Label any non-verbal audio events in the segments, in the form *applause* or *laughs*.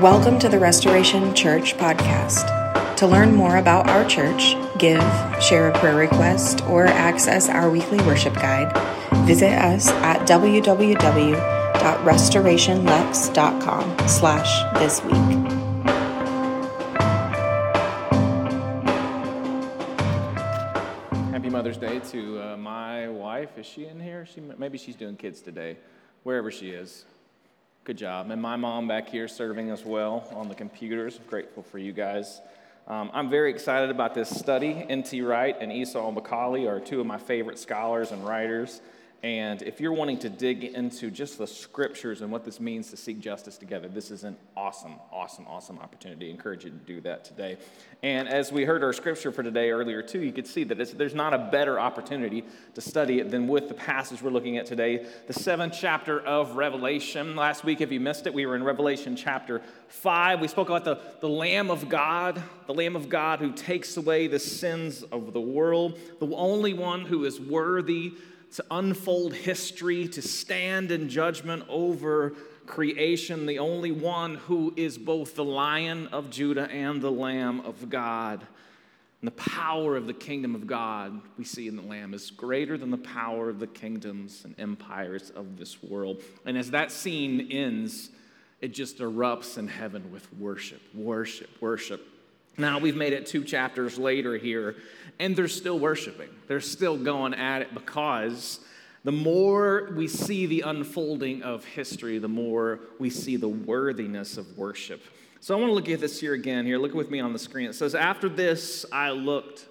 Welcome to the Restoration Church podcast. To learn more about our church, give, share a prayer request, or access our weekly worship guide, visit us at www.restorationlex.com slash this week. Happy Mother's Day to uh, my wife. Is she in here? She maybe she's doing kids today, wherever she is. Good job. And my mom back here serving as well on the computers. grateful for you guys. Um, I'm very excited about this study. N.T. Wright and Esau McCaulley are two of my favorite scholars and writers. And if you're wanting to dig into just the scriptures and what this means to seek justice together, this is an awesome, awesome, awesome opportunity. I encourage you to do that today. And as we heard our scripture for today earlier, too, you could see that there's not a better opportunity to study it than with the passage we're looking at today, the seventh chapter of Revelation. Last week, if you missed it, we were in Revelation chapter 5. We spoke about the, the Lamb of God, the Lamb of God who takes away the sins of the world, the only one who is worthy to unfold history, to stand in judgment over creation, the only one who is both the lion of Judah and the lamb of God. And the power of the kingdom of God we see in the Lamb is greater than the power of the kingdoms and empires of this world. And as that scene ends, it just erupts in heaven with worship, worship, worship. Now, we've made it two chapters later here, and they're still worshiping. They're still going at it because the more we see the unfolding of history, the more we see the worthiness of worship. So I want to look at this here again. Here, look with me on the screen. It says, After this I looked,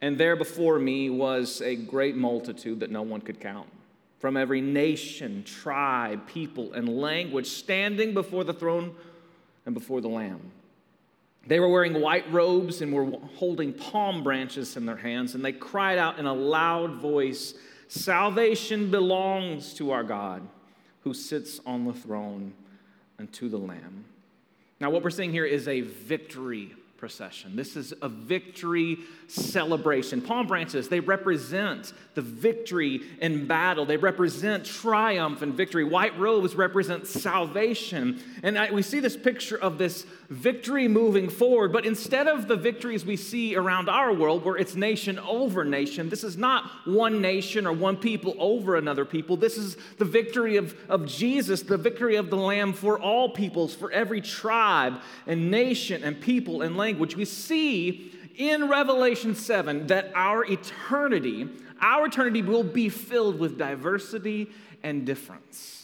and there before me was a great multitude that no one could count, from every nation, tribe, people, and language, standing before the throne and before the Lamb. They were wearing white robes and were holding palm branches in their hands, and they cried out in a loud voice Salvation belongs to our God who sits on the throne and to the Lamb. Now, what we're seeing here is a victory procession. This is a victory celebration. Palm branches, they represent the victory in battle. They represent triumph and victory. White robes represent salvation. And I, we see this picture of this victory moving forward, but instead of the victories we see around our world where it's nation over nation, this is not one nation or one people over another people. This is the victory of, of Jesus, the victory of the Lamb for all peoples, for every tribe and nation and people and language. We see in Revelation 7 that our eternity, our eternity will be filled with diversity and difference.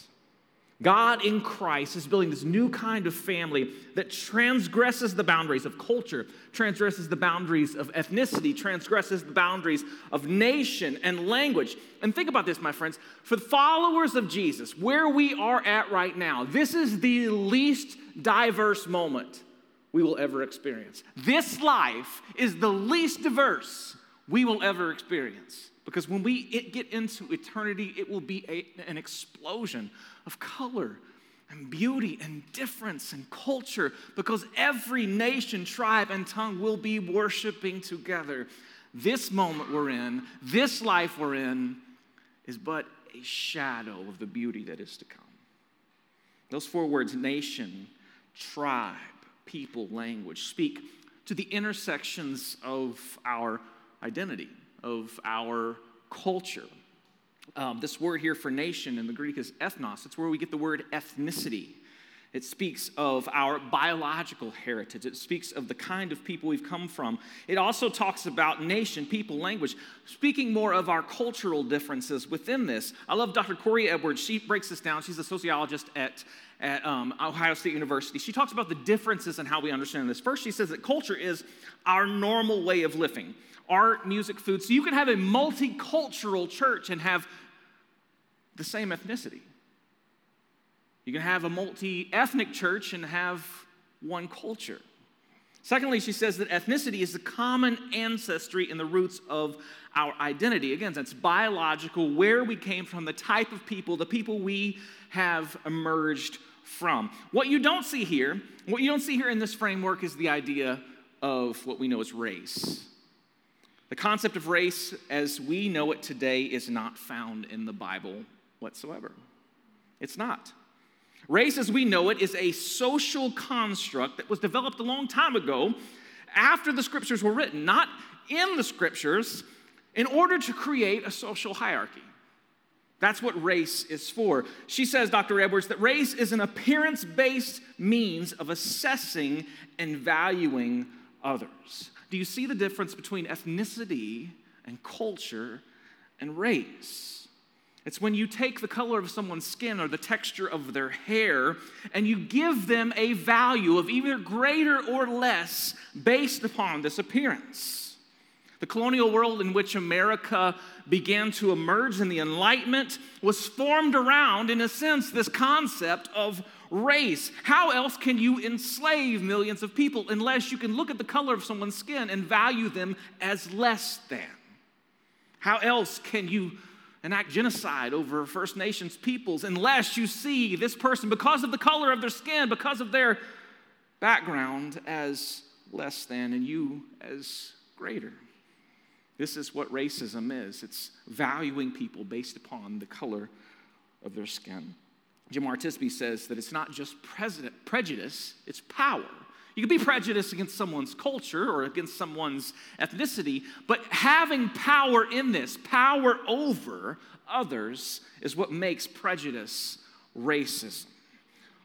God in Christ is building this new kind of family that transgresses the boundaries of culture, transgresses the boundaries of ethnicity, transgresses the boundaries of nation and language. And think about this, my friends. For the followers of Jesus, where we are at right now, this is the least diverse moment we will ever experience. This life is the least diverse we will ever experience. Because when we get into eternity, it will be a, an explosion of color and beauty and difference and culture because every nation, tribe, and tongue will be worshiping together. This moment we're in, this life we're in, is but a shadow of the beauty that is to come. Those four words nation, tribe, people, language speak to the intersections of our identity, of our culture. Um, this word here for nation in the Greek is ethnos. It's where we get the word ethnicity. It speaks of our biological heritage. It speaks of the kind of people we've come from. It also talks about nation, people, language, speaking more of our cultural differences within this. I love Dr. Korie Edwards. She breaks this down. She's a sociologist at, at um, Ohio State University. She talks about the differences in how we understand this. First, she says that culture is our normal way of living art, music, food. So you can have a multicultural church and have the same ethnicity. You can have a multi ethnic church and have one culture. Secondly, she says that ethnicity is the common ancestry and the roots of our identity. Again, that's biological, where we came from, the type of people, the people we have emerged from. What you don't see here, what you don't see here in this framework is the idea of what we know as race. The concept of race as we know it today is not found in the Bible whatsoever. It's not. Race, as we know it, is a social construct that was developed a long time ago after the scriptures were written, not in the scriptures, in order to create a social hierarchy. That's what race is for. She says, Dr. Edwards, that race is an appearance based means of assessing and valuing others. Do you see the difference between ethnicity and culture and race? It's when you take the color of someone's skin or the texture of their hair and you give them a value of either greater or less based upon this appearance. The colonial world in which America began to emerge in the Enlightenment was formed around, in a sense, this concept of race. How else can you enslave millions of people unless you can look at the color of someone's skin and value them as less than? How else can you enact genocide over First Nations peoples unless you see this person, because of the color of their skin, because of their background, as less than and you as greater? This is what racism is it's valuing people based upon the color of their skin. Jemar Tisby says that it's not just prejudice, it's power. You can be prejudiced against someone's culture or against someone's ethnicity, but having power in this, power over others, is what makes prejudice racism.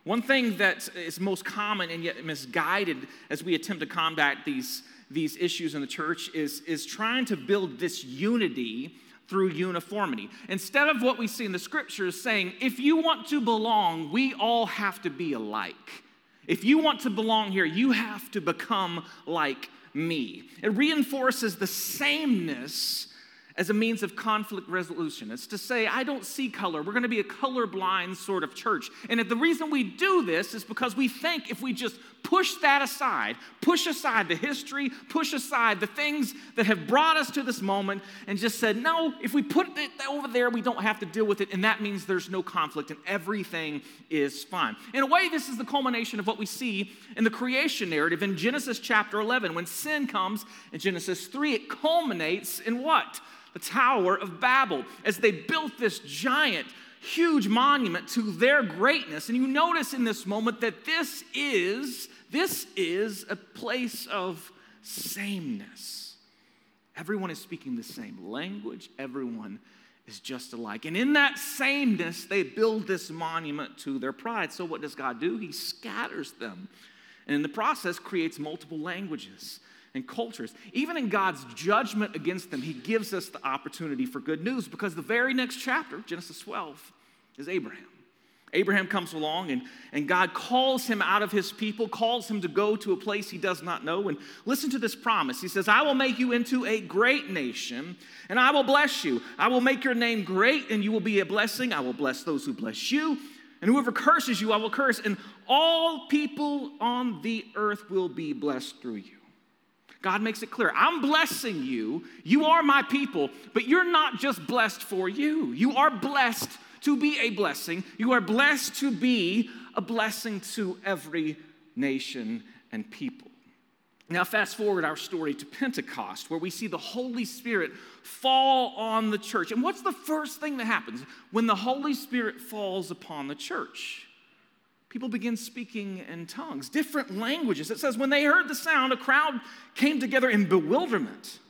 One thing that is most common and yet misguided as we attempt to combat these these issues in the church is, is trying to build this unity through uniformity. Instead of what we see in the scriptures saying, if you want to belong, we all have to be alike. If you want to belong here, you have to become like me. It reinforces the sameness as a means of conflict resolution. It's to say, I don't see color. We're going to be a colorblind sort of church. And the reason we do this is because we think if we just push that aside, push aside the history, push aside the things that have brought us to this moment, and just said, no, if we put it over there, we don't have to deal with it. And that means there's no conflict and everything is fine. In a way, this is the culmination of what we see in the creation narrative in Genesis chapter 11. When sin comes in Genesis 3, it culminates in what? The Tower of Babel as they built this giant, huge monument to their greatness. And you notice in this moment that this is this is a place of sameness. Everyone is speaking the same language, everyone is just alike. And in that sameness, they build this monument to their pride. So, what does God do? He scatters them. And in the process, creates multiple languages and cultures. Even in God's judgment against them, He gives us the opportunity for good news because the very next chapter, Genesis 12, is Abraham. Abraham comes along and, and God calls him out of his people, calls him to go to a place he does not know. And listen to this promise. He says, I will make you into a great nation, and I will bless you. I will make your name great, and you will be a blessing. I will bless those who bless you. And whoever curses you, I will curse. And all people on the earth will be blessed through you. God makes it clear I'm blessing you. You are my people, but you're not just blessed for you. You are blessed to be a blessing. You are blessed to be a blessing to every nation and people. Now, fast forward our story to Pentecost, where we see the Holy Spirit fall on the church. And what's the first thing that happens when the Holy Spirit falls upon the church? People begin speaking in tongues, different languages. It says, when they heard the sound, a crowd came together in bewilderment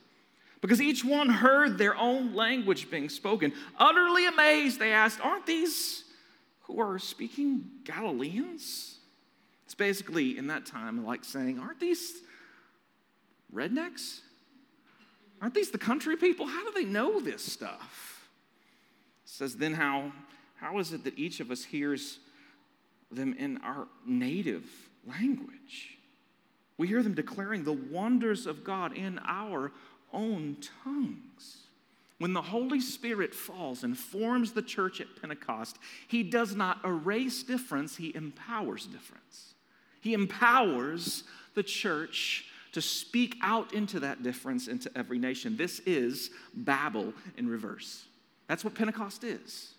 because each one heard their own language being spoken. Utterly amazed, they asked, Aren't these who are speaking Galileans? It's basically in that time like saying, Aren't these rednecks? Aren't these the country people? How do they know this stuff? It says, Then how, how is it that each of us hears? Them in our native language. We hear them declaring the wonders of God in our own tongues. When the Holy Spirit falls and forms the church at Pentecost, He does not erase difference, He empowers difference. He empowers the church to speak out into that difference into every nation. This is Babel in reverse. That's what Pentecost is.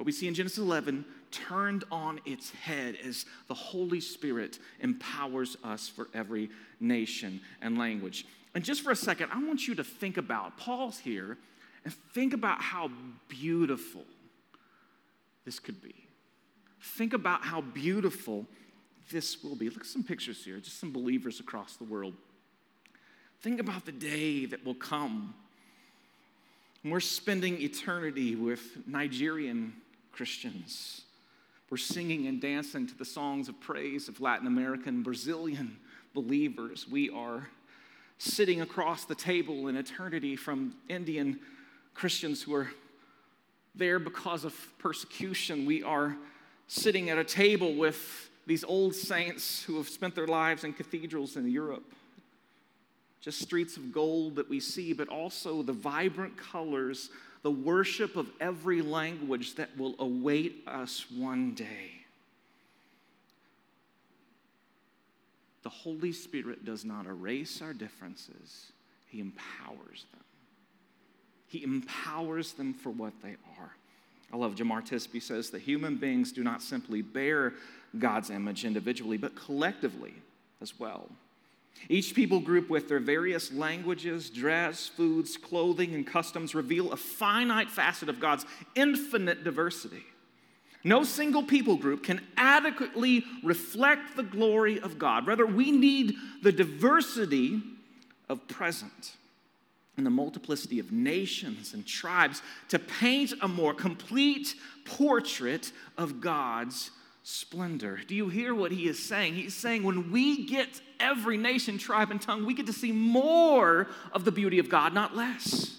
What we see in Genesis 11 turned on its head as the Holy Spirit empowers us for every nation and language. And just for a second, I want you to think about, Paul's here, and think about how beautiful this could be. Think about how beautiful this will be. Look at some pictures here, just some believers across the world. Think about the day that will come. We're spending eternity with Nigerian Christians. We're singing and dancing to the songs of praise of Latin American, Brazilian believers. We are sitting across the table in eternity from Indian Christians who are there because of persecution. We are sitting at a table with these old saints who have spent their lives in cathedrals in Europe. Just streets of gold that we see, but also the vibrant colors, the worship of every language that will await us one day. The Holy Spirit does not erase our differences, He empowers them. He empowers them for what they are. I love Jemar Tisby says that human beings do not simply bear God's image individually, but collectively as well. Each people group, with their various languages, dress, foods, clothing, and customs, reveal a finite facet of God's infinite diversity. No single people group can adequately reflect the glory of God. Rather, we need the diversity of present and the multiplicity of nations and tribes to paint a more complete portrait of God's splendor. Do you hear what he is saying? He's saying when we get every nation, tribe, and tongue, we get to see more of the beauty of God, not less.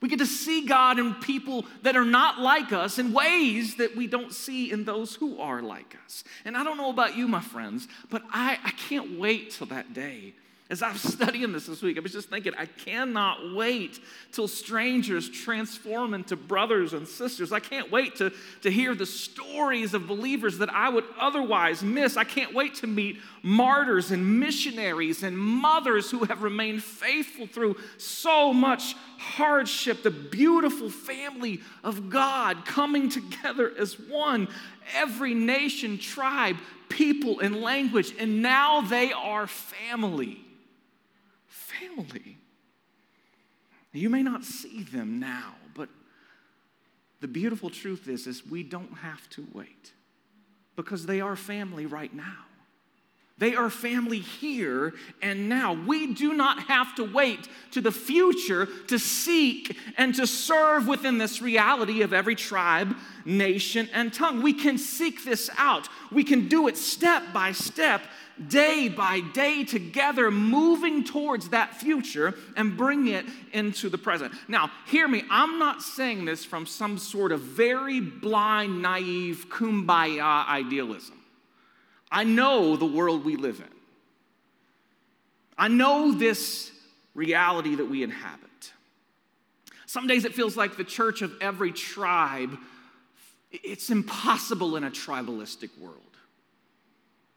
We get to see God in people that are not like us in ways that we don't see in those who are like us. And I don't know about you, my friends, but I, I can't wait till that day as I was *laughs* studying this this week, I was just thinking, I cannot wait till strangers transform into brothers and sisters. I can't wait to, to hear the stories of believers that I would otherwise miss. I can't wait to meet martyrs and missionaries and mothers who have remained faithful through so much hardship. The beautiful family of God coming together as one, every nation, tribe, people, and language, and now they are family family. You may not see them now, but the beautiful truth is, is we don't have to wait because they are family right now. They are family here and now. We do not have to wait to the future to seek and to serve within this reality of every tribe, nation, and tongue. We can seek this out. We can do it step by step day by day together, moving towards that future and bring it into the present. Now, hear me, I'm not saying this from some sort of very blind, naive, kumbaya idealism. I know the world we live in, I know this reality that we inhabit. Some days it feels like the church of every tribe, it's impossible in a tribalistic world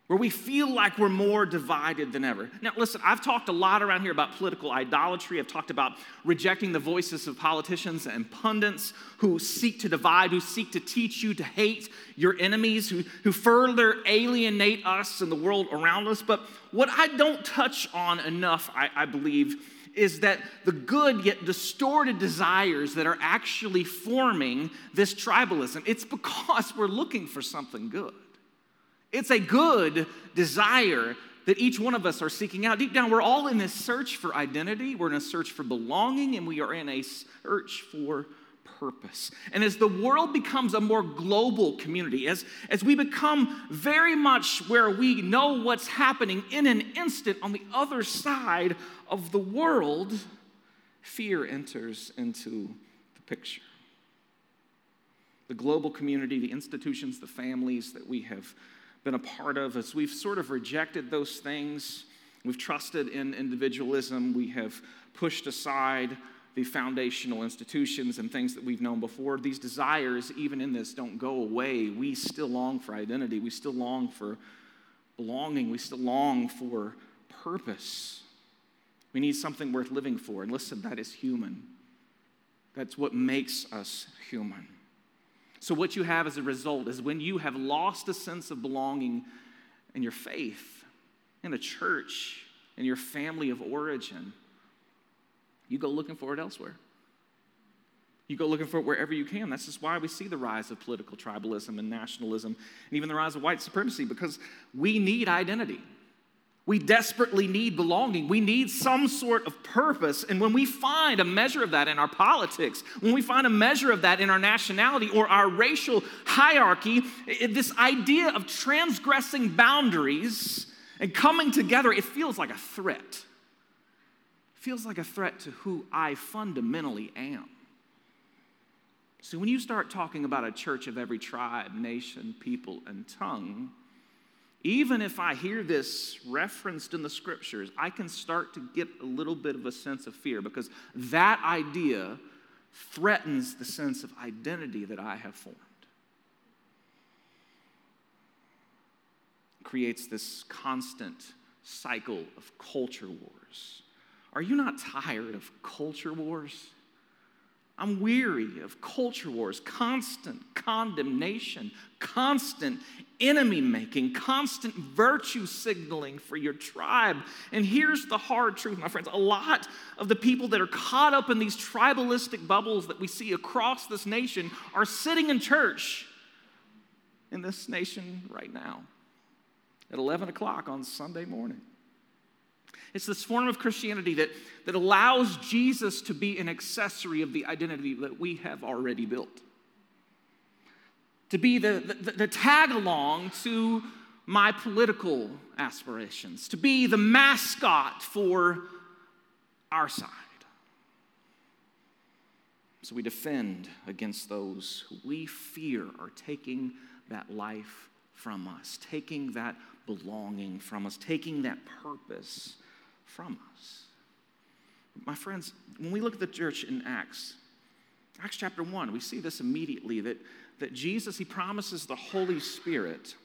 where we feel like we're more divided than ever. Now, listen, I've talked a lot around here about political idolatry. I've talked about rejecting the voices of politicians and pundits who seek to divide, who seek to teach you to hate your enemies, who, who further alienate us and the world around us. But what I don't touch on enough, I, I believe, is that the good yet distorted desires that are actually forming this tribalism, it's because we're looking for something good. It's a good desire that each one of us are seeking out. Deep down, we're all in this search for identity, we're in a search for belonging, and we are in a search for purpose. And as the world becomes a more global community, as, as we become very much where we know what's happening in an instant on the other side of the world, fear enters into the picture. The global community, the institutions, the families that we have been a part of, as we've sort of rejected those things, we've trusted in individualism, we have pushed aside the foundational institutions and things that we've known before, these desires, even in this, don't go away. We still long for identity. We still long for belonging. We still long for purpose. We need something worth living for. And listen, that is human. That's what makes us human. So, what you have as a result is when you have lost a sense of belonging in your faith, in a church, in your family of origin, you go looking for it elsewhere. You go looking for it wherever you can. That's just why we see the rise of political tribalism and nationalism and even the rise of white supremacy because we need identity. We desperately need belonging. We need some sort of purpose. And when we find a measure of that in our politics, when we find a measure of that in our nationality or our racial hierarchy, this idea of transgressing boundaries and coming together, it feels like a threat. It feels like a threat to who I fundamentally am. So when you start talking about a church of every tribe, nation, people, and tongue, even if I hear this referenced in the scriptures, I can start to get a little bit of a sense of fear because that idea threatens the sense of identity that I have formed. Creates this constant cycle of culture wars. Are you not tired of culture wars? I'm weary of culture wars, constant condemnation, constant enemy making, constant virtue signaling for your tribe. And here's the hard truth, my friends a lot of the people that are caught up in these tribalistic bubbles that we see across this nation are sitting in church in this nation right now at 11 o'clock on Sunday morning. It's this form of Christianity that, that allows Jesus to be an accessory of the identity that we have already built. To be the, the, the tag along to my political aspirations, to be the mascot for our side. So we defend against those who we fear are taking that life from us, taking that belonging from us, taking that purpose from us. My friends, when we look at the church in Acts, Acts chapter 1, we see this immediately that, that Jesus, he promises the Holy Spirit,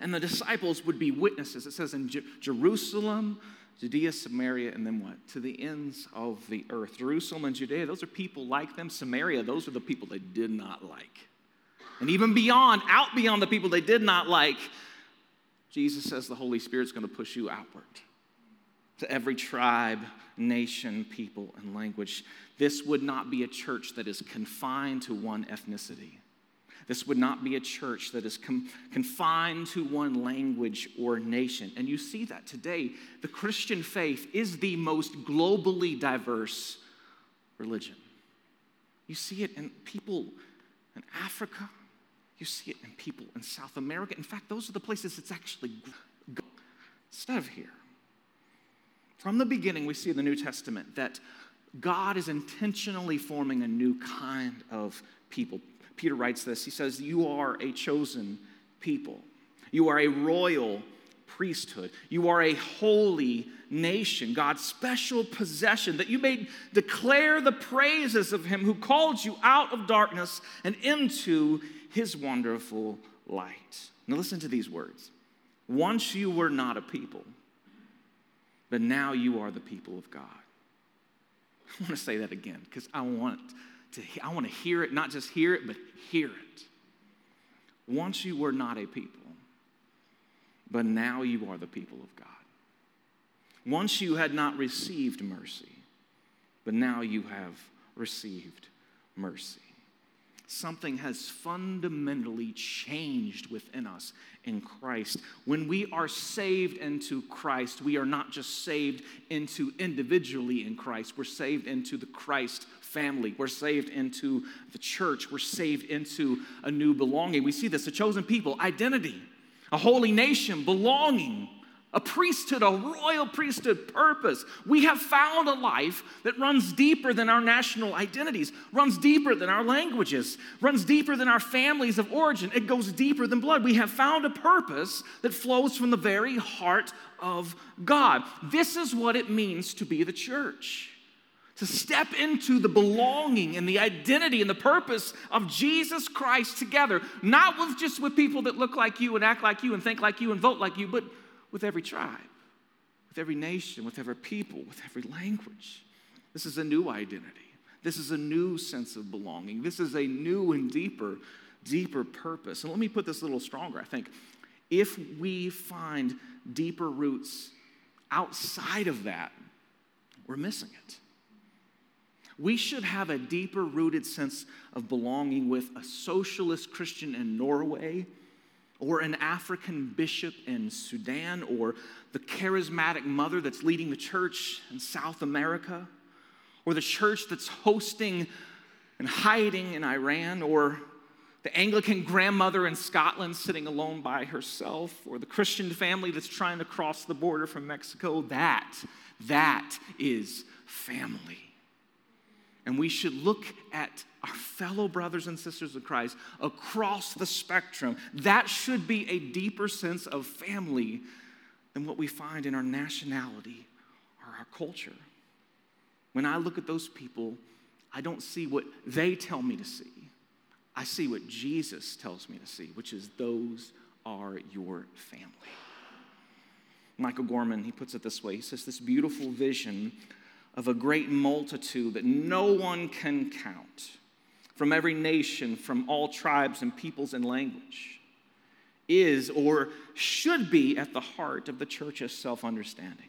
and the disciples would be witnesses. It says in Jerusalem, Judea, Samaria, and then what? To the ends of the earth. Jerusalem and Judea, those are people like them. Samaria, those are the people they did not like. And even beyond, out beyond the people they did not like, Jesus says the Holy Spirit's going to push you outward to every tribe, nation, people, and language. This would not be a church that is confined to one ethnicity. This would not be a church that is com- confined to one language or nation. And you see that today. The Christian faith is the most globally diverse religion. You see it in people in Africa, you see it in people in South America. In fact, those are the places it's actually instead of here. From the beginning, we see in the New Testament that God is intentionally forming a new kind of people. Peter writes this He says, You are a chosen people, you are a royal priesthood, you are a holy nation, God's special possession, that you may declare the praises of Him who called you out of darkness and into His wonderful light. Now, listen to these words. Once you were not a people but now you are the people of God. *laughs* I want to say that again because I want to I want to hear it, not just hear it, but hear it. Once you were not a people, but now you are the people of God. Once you had not received mercy, but now you have received mercy something has fundamentally changed within us in Christ. When we are saved into Christ, we are not just saved into individually in Christ, we're saved into the Christ family. We're saved into the church. We're saved into a new belonging. We see this a chosen people, identity, a holy nation, belonging a priesthood, a royal priesthood purpose. We have found a life that runs deeper than our national identities, runs deeper than our languages, runs deeper than our families of origin. It goes deeper than blood. We have found a purpose that flows from the very heart of God. This is what it means to be the church. To step into the belonging and the identity and the purpose of Jesus Christ together, not with just with people that look like you and act like you and think like you and vote like you, but with every tribe, with every nation, with every people, with every language. This is a new identity. This is a new sense of belonging. This is a new and deeper, deeper purpose. And let me put this a little stronger. I think if we find deeper roots outside of that, we're missing it. We should have a deeper rooted sense of belonging with a socialist Christian in Norway, or an African bishop in Sudan, or the charismatic mother that's leading the church in South America, or the church that's hosting and hiding in Iran, or the Anglican grandmother in Scotland sitting alone by herself, or the Christian family that's trying to cross the border from Mexico. That, that is family. And we should look at our fellow brothers and sisters of Christ across the spectrum. That should be a deeper sense of family than what we find in our nationality or our culture. When I look at those people, I don't see what they tell me to see. I see what Jesus tells me to see, which is those are your family. Michael Gorman, he puts it this way he says, This beautiful vision of a great multitude that no one can count from every nation, from all tribes and peoples and language, is or should be at the heart of the church's self understanding.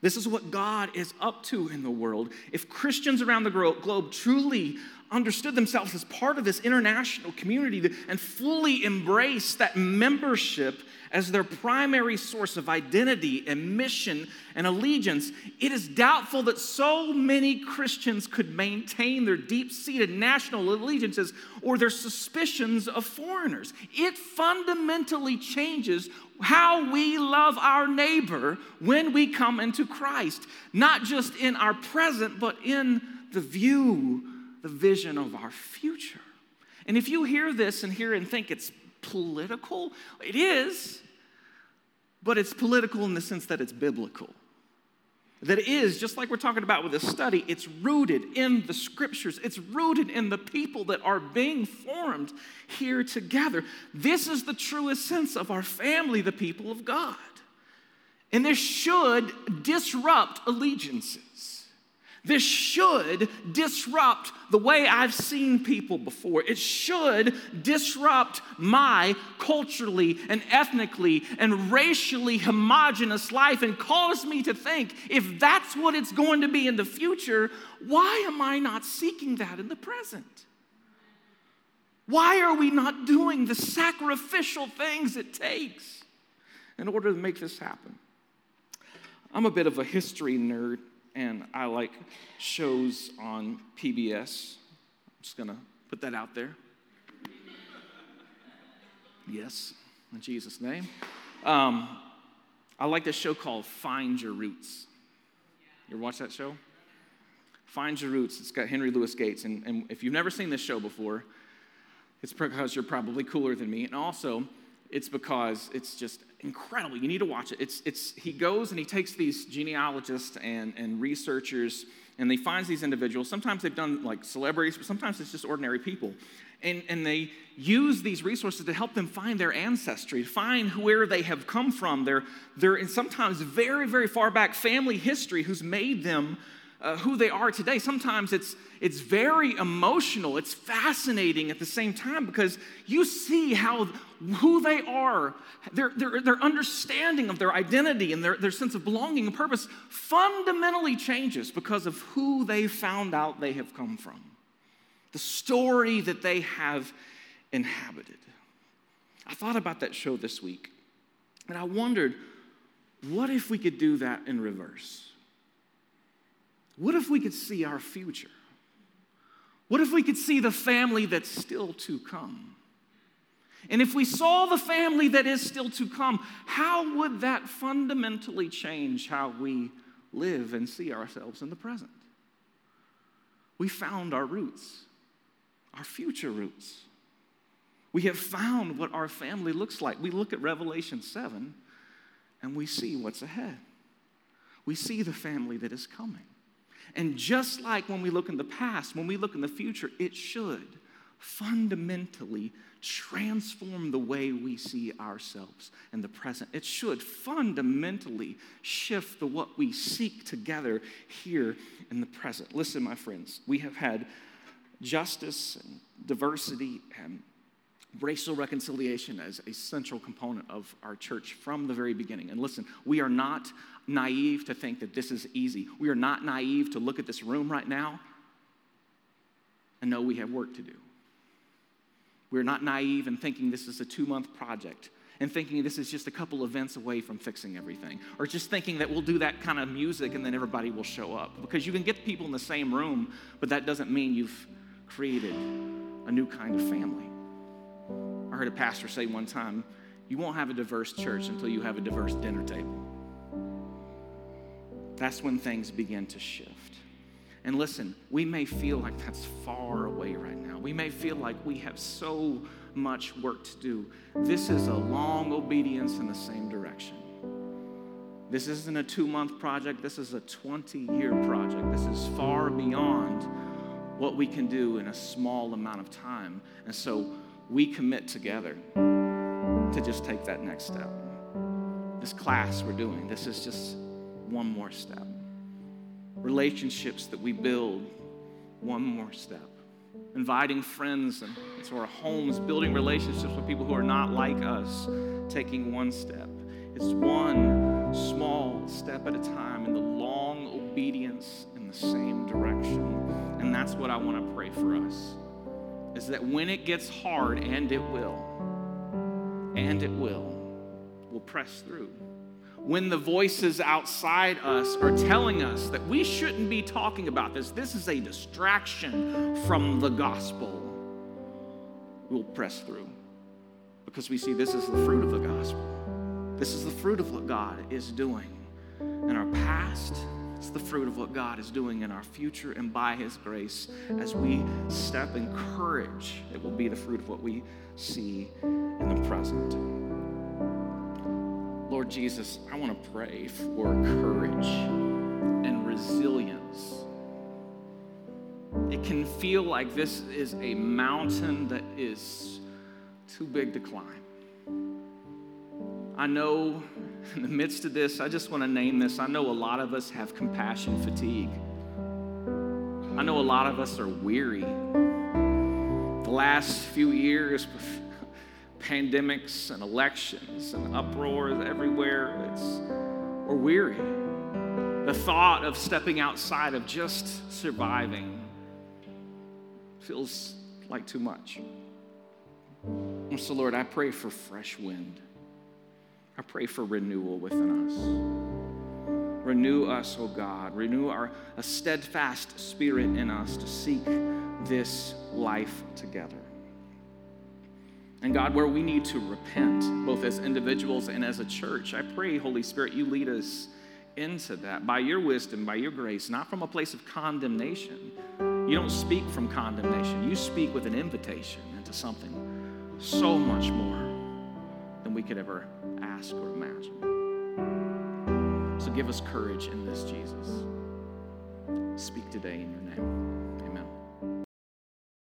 This is what God is up to in the world. If Christians around the globe truly understood themselves as part of this international community and fully embraced that membership as their primary source of identity and mission and allegiance, it is doubtful that so many Christians could maintain their deep seated national allegiances or their suspicions of foreigners. It fundamentally changes how we love our neighbor when we come into Christ, not just in our present, but in the view, the vision of our future. And if you hear this and hear and think it's political, it is but it's political in the sense that it's biblical. That is, just like we're talking about with this study, it's rooted in the scriptures. It's rooted in the people that are being formed here together. This is the truest sense of our family, the people of God. And this should disrupt allegiances. This should disrupt the way I've seen people before. It should disrupt my culturally and ethnically and racially homogenous life and cause me to think if that's what it's going to be in the future, why am I not seeking that in the present? Why are we not doing the sacrificial things it takes in order to make this happen? I'm a bit of a history nerd and I like shows on PBS. I'm just gonna put that out there. Yes, in Jesus' name. Um, I like this show called Find Your Roots. You ever watch that show? Find Your Roots. It's got Henry Louis Gates. And, and if you've never seen this show before, it's because you're probably cooler than me. And also, it's because it's just incredible. You need to watch it. It's, it's, he goes and he takes these genealogists and, and researchers and they finds these individuals. Sometimes they've done like celebrities, but sometimes it's just ordinary people. And, and they use these resources to help them find their ancestry, find where they have come from, their, their and sometimes very, very far back family history who's made them uh, who they are today. Sometimes it's, it's very emotional, it's fascinating at the same time because you see how who they are, their, their, their understanding of their identity and their, their sense of belonging and purpose fundamentally changes because of who they found out they have come from, the story that they have inhabited. I thought about that show this week and I wondered what if we could do that in reverse? What if we could see our future? What if we could see the family that's still to come? And if we saw the family that is still to come, how would that fundamentally change how we live and see ourselves in the present? We found our roots, our future roots. We have found what our family looks like. We look at Revelation 7 and we see what's ahead. We see the family that is coming. And just like when we look in the past, when we look in the future, it should fundamentally transform the way we see ourselves in the present. It should fundamentally shift the what we seek together here in the present. Listen, my friends, we have had justice and diversity and racial reconciliation as a central component of our church from the very beginning. And listen, we are not naive to think that this is easy. We are not naive to look at this room right now and know we have work to do. We're not naive in thinking this is a two month project and thinking this is just a couple events away from fixing everything, or just thinking that we'll do that kind of music and then everybody will show up. Because you can get people in the same room, but that doesn't mean you've created a new kind of family. I heard a pastor say one time, you won't have a diverse church until you have a diverse dinner table. That's when things begin to shift. And listen, we may feel like that's far away right now. We may feel like we have so much work to do. This is a long obedience in the same direction. This isn't a two month project, this is a 20 year project. This is far beyond what we can do in a small amount of time. And so we commit together to just take that next step. This class we're doing, this is just one more step. Relationships that we build, one more step. Inviting friends into our homes, building relationships with people who are not like us, taking one step. It's one small step at a time in the long obedience in the same direction. And that's what I want to pray for us. Is that when it gets hard, and it will, and it will, we'll press through when the voices outside us are telling us that we shouldn't be talking about this, this is a distraction from the gospel, we'll press through because we see this is the fruit of the gospel. This is the fruit of what God is doing in our past. It's the fruit of what God is doing in our future, and by His grace, as we step in courage, it will be the fruit of what we see in the present. Lord Jesus, I want to pray for courage and resilience. It can feel like this is a mountain that is too big to climb. I know in the midst of this, I just want to name this. I know a lot of us have compassion fatigue. I know a lot of us are weary. The last few years, *laughs* pandemics and elections and uproars everywhere. It's, we're weary. The thought of stepping outside of just surviving feels like too much. So, Lord, I pray for fresh wind. I pray for renewal within us. Renew us, O oh God. Renew our a steadfast spirit in us to seek this life together. And God, where we need to repent, both as individuals and as a church, I pray, Holy Spirit, you lead us into that by your wisdom, by your grace, not from a place of condemnation. You don't speak from condemnation, you speak with an invitation into something so much more than we could ever ask or imagine. So give us courage in this, Jesus. Speak today in your name.